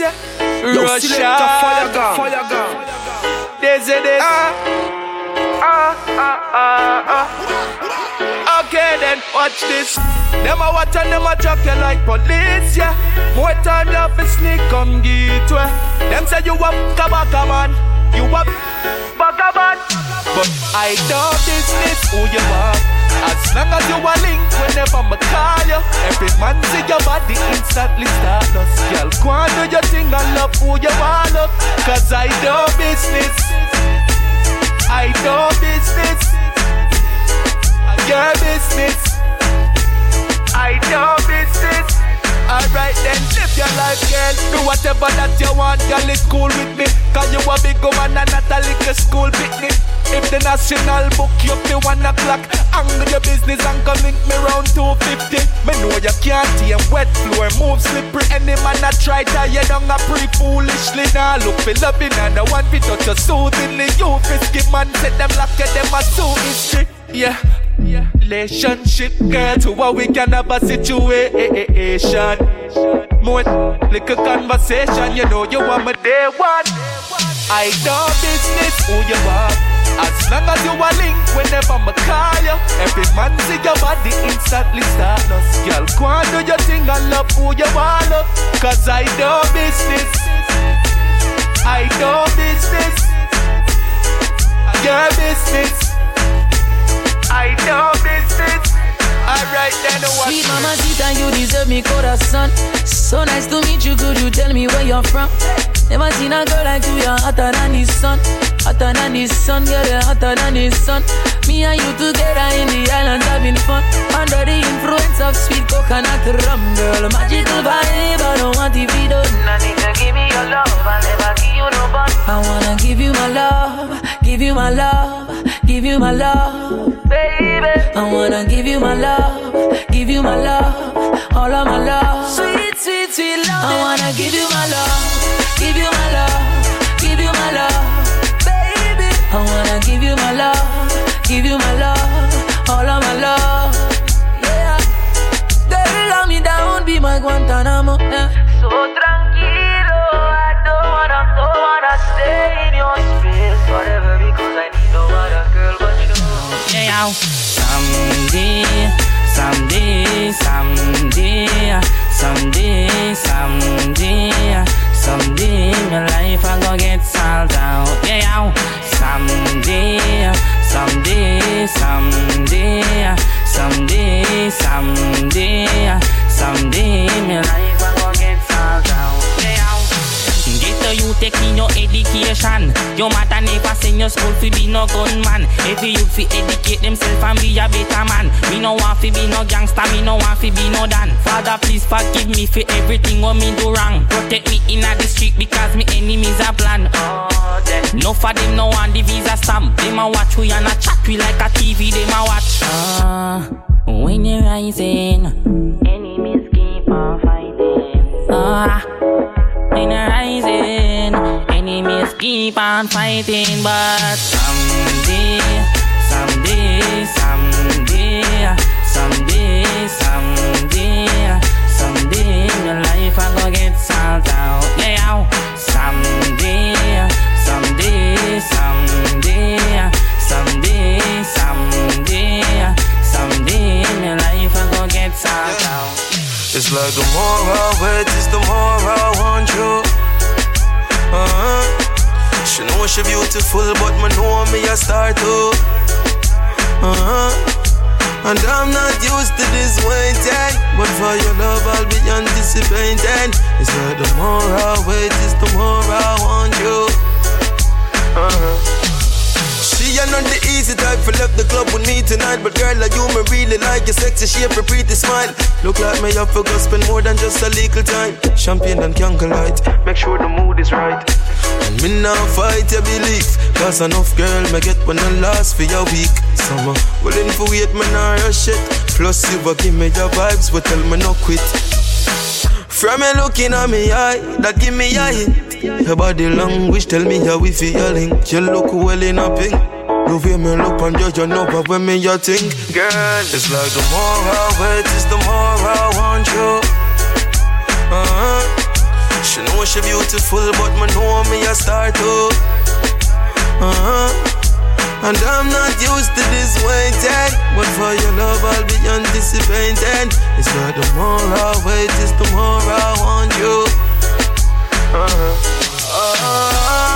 yeah. Russia, fire gun, fire gun. This it is. Ah, ah, ah, ah, ah. Okay, then watch this. Them a watch and them a track you like police, yeah. More time you have to sneak, come get to Them say you a kabaka man, you a baka man. But I don't business who you are. As long as you are linked whenever I call you Every man see your body instantly start lost Girl, go on do your thing and love who you want love Cause I do business I do business Your business I do business Alright then, live your life, girl. Do whatever that you want, girl. It's cool with me. Cause you a big woman and not a little school picnic. If the national book you up to one o'clock, angle your business and come link me round 250. Me know you can't tame wet floor, move slippery. Any man that try you down a pre foolishly. Now look for loving and the one fit touch you soothingly. You frisky man, set them lock you, them a so. Yeah. Yeah. Relationship, girl, to what we can have a situation. More little conversation, you know you want me day one. I know business who you are. As long as you are linked whenever I call you Every man see your body instantly start lost Girl, go and do your thing and love who you want love. Cause I do business. I do business. Your business. I do business. Alright then what? Sweet mama Tita, you deserve me corazon So nice to could you tell me where you're from? Never seen a girl like you, you're hotter than the sun Hotter than the sun, girl, you're hotter than the sun. Me and you together in the islands having fun. Under the influence of sweet coconut rum, girl. Magical vibe, I don't want to be done. I need to give me your love, I'll never give you no bun. I wanna give you my love, give you my love, give you my love, baby. I wanna give you my love, give you my love, all of my love. Sweet, sweet, love. I wanna give you my love, give you my love, give you my love. baby. I wanna give you my love, give you my love, all of my love. Yeah, girl, love me down, be my Guantanamo. Yeah. So tranquilo, I don't wanna, don't wanna stay in your space forever because I need no other girl but you. Yeah, someday, someday, someday, someday, education. Your mother never send your school to be no gunman. Every youth fi educate themself and be a better man. Me no want fi be no gangster, me no want fi be no dan. Father, please forgive me for everything what me do wrong. Protect me in the street because me enemies are plan. Oh. No for them no want the visa stamp. Them a watch we and a chat we like a TV. Them a watch. Ah, uh, when you're rising, enemies keep on fighting. Ah, uh, when you're keep on fighting. But someday, someday, someday, someday, someday, someday, your life I get solved out. Yeah, someday someday, someday, someday, someday, my life I get sorted out. It's like the more I wait, it's the she beautiful, but me know me a star too. Uh-huh. And I'm not used to this waiting But for your love I'll be anticipating It's like the more I wait, it's the more I want you uh-huh. Ain't not the easy type for left the club with me tonight. But girl, like you me really like? Your sexy shape, your pretty smile. Look like me to go spend more than just a little time. Champagne and candlelight, make sure the mood is right. And me now fight your belief. Cause enough girl me get when I last for your week. Summer, uh, willing for wait, me nah rush it Plus you give me your vibes, but tell me no quit. From me looking at me eye, that give me a hit. Your body language tell me how we feeling. You look well in a pink. The way me look on you, you know but when me you think Girl, it's like the more I wait, it's the more I want you uh-huh. She know she beautiful, but me know me a star too. Uh-huh. And I'm not used to this waiting, but for your love I'll be anticipating. It's not the more I wait, it's the more I want you. Uh-huh. Uh,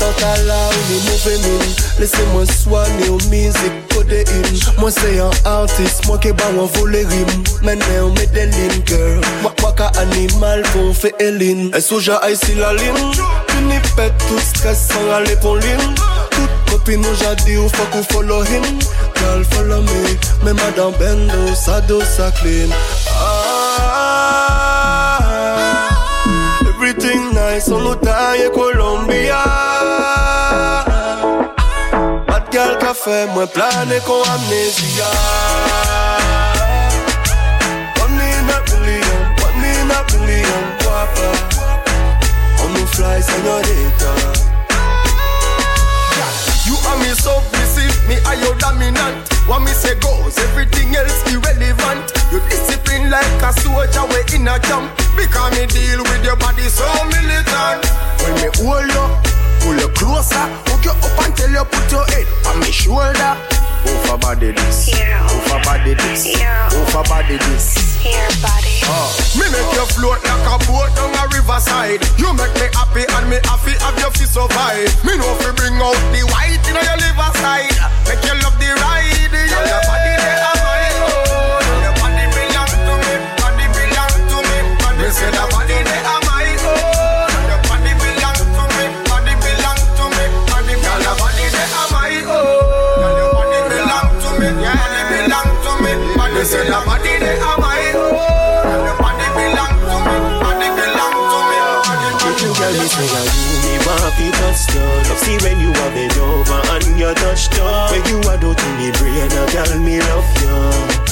En là où les mauvais mine Laissez-moi soigner au musique codéine Moi c'est un artiste, moi qui bat un voler rime Maintenant on met des lignes girl. Moi moi qu'un animal pour faire Eline Et soja ici la ligne Fini pète tout stress sans aller pour ligne Toute copine nous j'ai ou faut qu'on follow him. Girl follow me, mais madame Bendo, ça dos ça clean nice on Utaye, Colombia. Bad girl café, moi plané con amnesia. One in a billion, one in a billion, guapa. On nous fly, señorita. You are me submissive, me are your dominant. What me say goes, everything else irrelevant. You discipline like a soldier, we in a camp. Because me deal with your body so militant. When me hold you, pull you closer, hook you up until you put your head on me shoulder. Over body this, over body this, over body this. Here body. Uh, me make you float like a boat down a riverside. You make me happy and me happy have your fist survive. Me know if me. Body say the body they are my own. Your body belong to me. I touch see when you are bend over and you touch down When you are to me brain, a girl me love you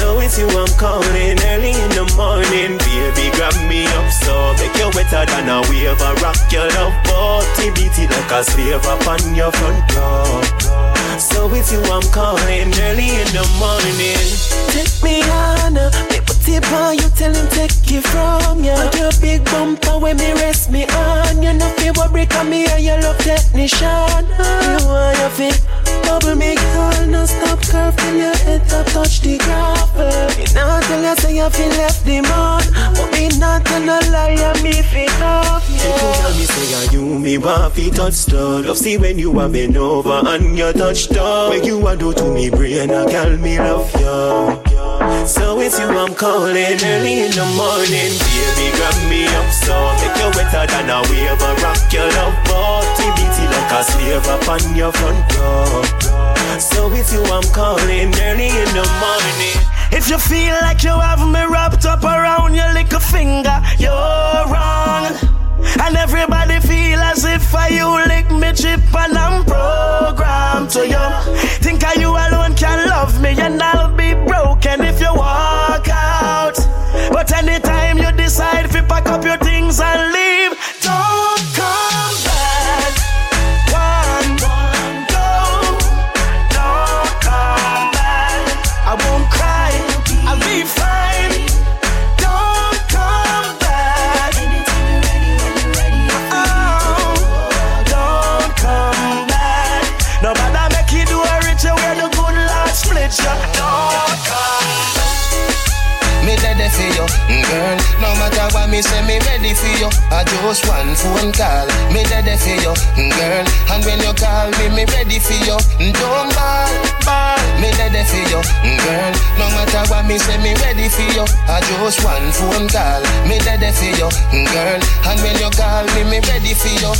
so it's you I'm calling early in the morning Baby, grab me up. So Make you wetter than a wave I rock your love body Beat it like a slave upon your front door. So it's you I'm calling early in the morning Take me on, put it on you Tell him take it from you And your big bumper when me rest me on You know feel worry come me and your love technician. You want your fit Bubble me girl, no stop curve till your head up touch the gravel. You say you feel left the man, but me not no lie, and me feel love you. You tell me say are you me want fi touch stone. Love see when you are bend over and you touch down. When you a do to me brain, a girl me love you. So it's you I'm calling early in the morning Baby, grab me up so Make you wetter than a wave and rock your love body Beat it like a slave up on your front door So it's you I'm calling early in the morning If you feel like you have me wrapped up around your little finger You're wrong. And everybody feel as if I you lick me chip and me ready for you. I just one phone call. Me ready for you, girl. And when you call me, me ready for you. Don't ball, ball. Me ready for you, girl. No matter what me say, me ready for you. I just one phone call. Me ready for you, girl. And when you call me, me ready for you.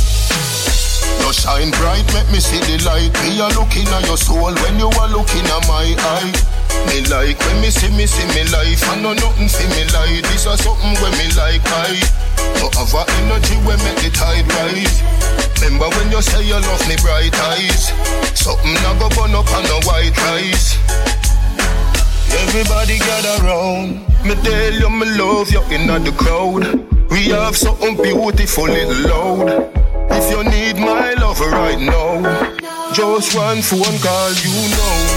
You shine bright, make me see the light. Me a looking at your soul when you are looking at my eye. Me like when me see me see me life. I know nothing see me like. This is something when me like I. You have a energy when make the tide rise. Remember when you say you love me bright eyes. Something I go burn up on the white rice. Everybody gather round. Me tell you me love you in the crowd. We have something beautiful little loud. If you need my love right now, just one phone call, you know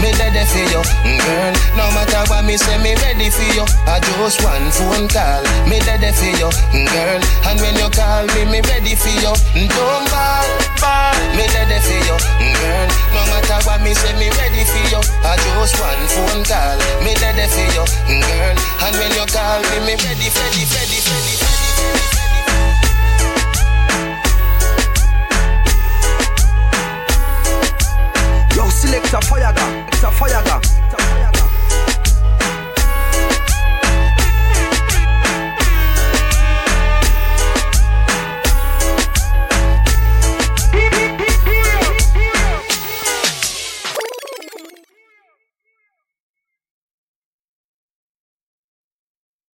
me ready for you, mm, girl. No matter what me say, me ready for you. I just one phone call, me ready for you, mm, girl. And when you call me, me ready for you. Mm, don't call, ball, me ready for you, girl. No matter what me say, me ready for you. I just one phone call, me ready for you, girl. And when you call me, me ready, ready, ready, ready. It's a fire gun. It's a fire gun.